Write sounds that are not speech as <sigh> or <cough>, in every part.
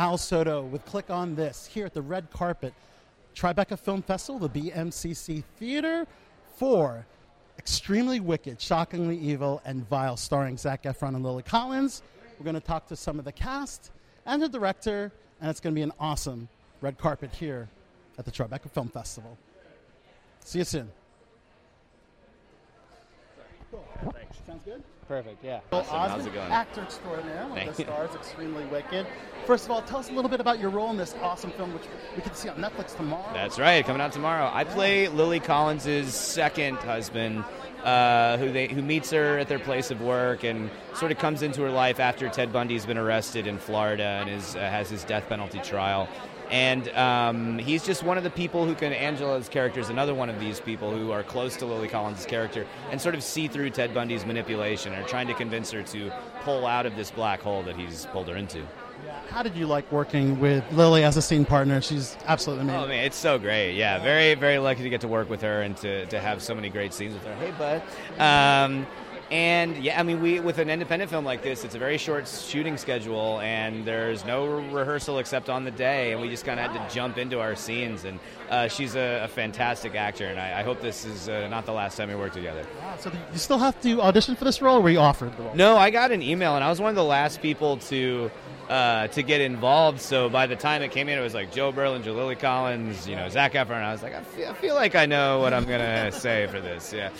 Al Soto with Click on This here at the red carpet, Tribeca Film Festival, the BMCC Theater, for Extremely Wicked, Shockingly Evil, and Vile, starring Zac Efron and Lily Collins. We're going to talk to some of the cast and the director, and it's going to be an awesome red carpet here at the Tribeca Film Festival. See you soon. Thanks. Sounds good? Perfect. Yeah. Well, Awesome. How's Osment, it going? actor extraordinaire, one of the you. stars, extremely wicked. First of all, tell us a little bit about your role in this awesome film, which we can see on Netflix tomorrow. That's right, coming out tomorrow. I play Lily Collins' second husband, uh, who they who meets her at their place of work and sort of comes into her life after Ted Bundy's been arrested in Florida and is uh, has his death penalty trial. And um, he's just one of the people who can. Angela's character is another one of these people who are close to Lily Collins' character and sort of see through Ted Bundy's manipulation and are trying to convince her to pull out of this black hole that he's pulled her into. How did you like working with Lily as a scene partner? She's absolutely amazing. Oh it's so great. Yeah, very very lucky to get to work with her and to, to have so many great scenes with her. Hey, bud. Um, and yeah, I mean, we with an independent film like this, it's a very short shooting schedule, and there's no rehearsal except on the day, and we just kind of had to jump into our scenes. And uh, she's a, a fantastic actor, and I, I hope this is uh, not the last time we work together. Wow, so you still have to audition for this role, or were you offered the role? No, I got an email, and I was one of the last people to uh, to get involved. So by the time it came in, it was like Joe Berlinger, Lily Collins, you know, Zac Efron. And I was like, I feel, I feel like I know what I'm gonna <laughs> say for this. Yeah.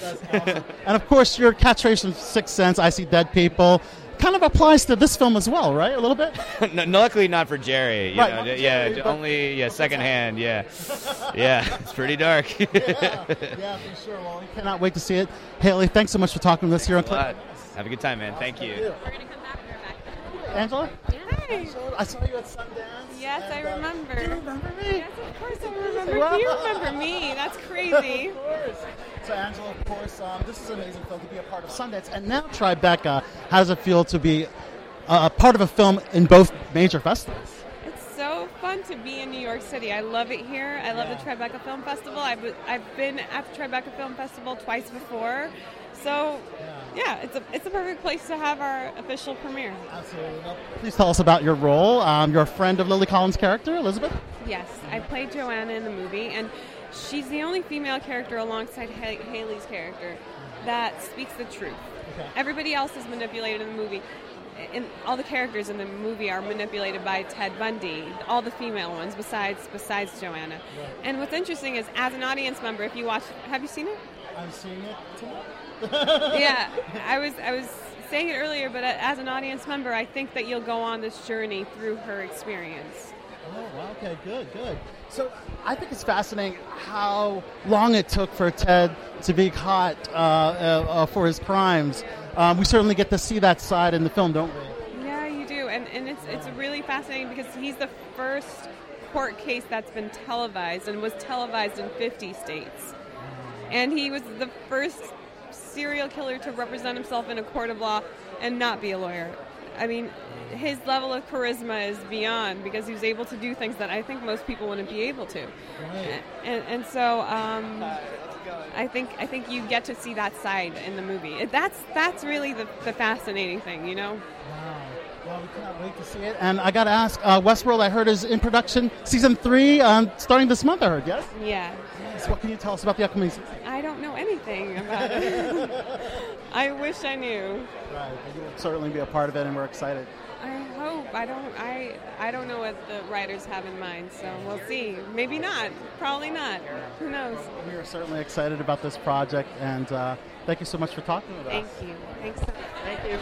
And of course, your catchphrase from Sixth Sense, "I see dead people," kind of applies to this film as well, right? A little bit. <laughs> no, luckily not for Jerry. You Right, know, yeah, only yeah, secondhand. Yeah, <laughs> yeah, it's pretty dark. yeah, yeah, for sure. Well, we cannot wait to see it. Haley, thanks so much for talking with us here on. But have a good time, man. Thank you. Thank you. We're gonna come back and we're back. Angela, I saw you at Sundance. Yes, I and, uh, remember. Do you remember me? Yes, of course I remember. You You remember me. That's crazy. <laughs> Of course. So, Angela, of course, um, this is an amazing film to be a part of Sundance. And now, Tribeca, how does it feel to be uh, a part of a film in both major festivals? Fun to be in New York City. I love it here. I love the Tribeca Film Festival. I've, I've been at the Tribeca Film Festival twice before. So, yeah, it's a, it's a perfect place to have our official premiere. Absolutely. Please tell us about your role. Um, you're a friend of Lily Collins' character, Elizabeth. Yes, I played Joanna in the movie, and she's the only female character alongside ha- Haley's character that speaks the truth. Everybody else is manipulated in the movie. And all the characters in the movie are manipulated by Ted Bundy, all the female ones besides besides Joanna. And what's interesting is, as an audience member, if you watch, have you seen it? I'm seeing it tomorrow. <laughs> yeah, <laughs> I was I was saying it earlier, but uh, as an audience member, I think that you'll go on this journey through her experience. Oh, okay, good, good. So I think it's fascinating how long it took for Ted to be caught uh, uh, uh, for his crimes. Um, we certainly get to see that side in the film, don't we? Yeah, you do, and and it's it's really fascinating because he's the first court case that's been televised and was televised in 50 states, and he was the first serial killer to represent himself in a court of law and not be a lawyer. I mean, his level of charisma is beyond because he was able to do things that I think most people wouldn't be able to, and and so. Um, I think I think you get to see that side in the movie. That's that's really the, the fascinating thing, you know. Wow. Well, we cannot wait to see it. And I got to ask, uh, Westworld, I heard is in production, season three, um, starting this month. I heard, yes. Yeah. Yes. What can you tell us about the upcoming season? I don't know anything about it. <laughs> I wish I knew. Right. You will certainly be a part of it, and we're excited. I hope. I don't. I. I don't know what the writers have in mind. So we'll see. Maybe not. Probably not. Who knows? We are certainly excited about this project, and uh, thank you so much for talking with us. Thank you. Thanks. So much. Thank you.